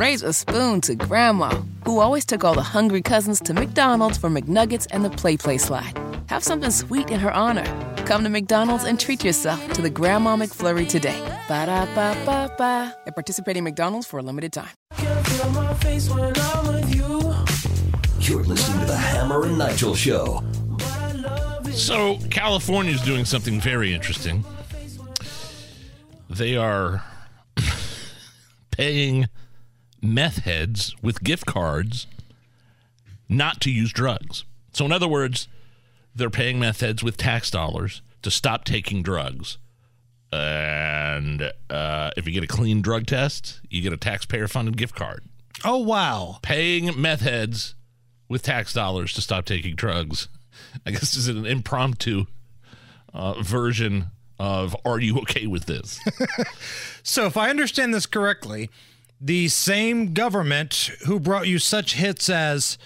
Raise a spoon to Grandma, who always took all the hungry cousins to McDonald's for McNuggets and the PlayPlace slide. Have something sweet in her honor. Come to McDonald's and treat yourself to the Grandma McFlurry today. Ba da ba ba ba. At participating McDonald's for a limited time. You're listening to the Hammer and Nigel Show. So, California is doing something very interesting. They are paying meth heads with gift cards not to use drugs. So, in other words, they're paying meth heads with tax dollars to stop taking drugs. And uh, if you get a clean drug test, you get a taxpayer funded gift card. Oh, wow. Paying meth heads with tax dollars to stop taking drugs. I guess this is an impromptu uh, version of Are You Okay with This? So, if I understand this correctly, the same government who brought you such hits as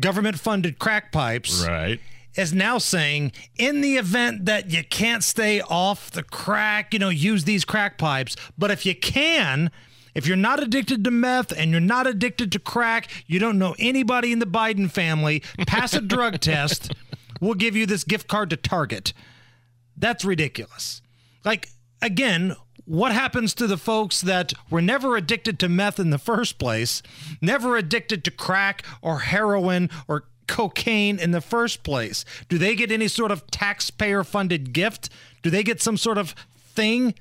government funded crack pipes right. is now saying in the event that you can't stay off the crack, you know, use these crack pipes. But if you can, if you're not addicted to meth and you're not addicted to crack, you don't know anybody in the Biden family, pass a drug test, we'll give you this gift card to Target. That's ridiculous. Like, again, what happens to the folks that were never addicted to meth in the first place, never addicted to crack or heroin or cocaine in the first place? Do they get any sort of taxpayer funded gift? Do they get some sort of thing?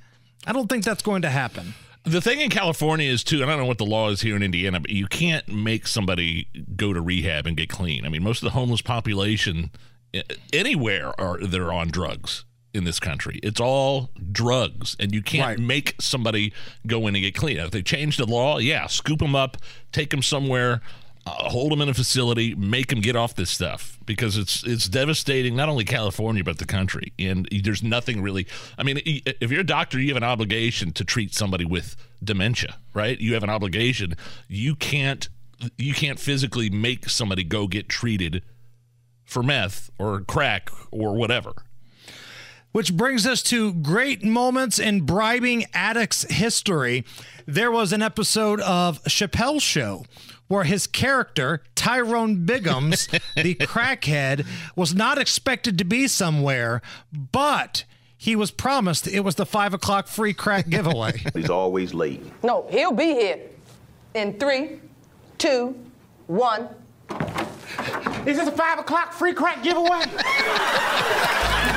I don't think that's going to happen. The thing in California is too, and I don't know what the law is here in Indiana, but you can't make somebody go to rehab and get clean. I mean, most of the homeless population eh, anywhere are they're on drugs in this country. It's all drugs, and you can't Right. make somebody go in and get clean. If they change the law, yeah, scoop them up, take them somewhere, uh, hold them in a facility, make them get off this stuff because it's it's devastating not only California but the country. And there's nothing really. I mean, if you're a doctor, you have an obligation to treat somebody with dementia, right? You have an obligation. You can't you can't physically make somebody go get treated for meth or crack or whatever. Which brings us to great moments in bribing addicts history. There was an episode of Chappelle's Show where his character, Tyrone Biggums, the crackhead, was not expected to be somewhere, but he was promised it was the five o'clock free crack giveaway. He's always late. No, he'll be here in three, two, one. Is this a five o'clock free crack giveaway?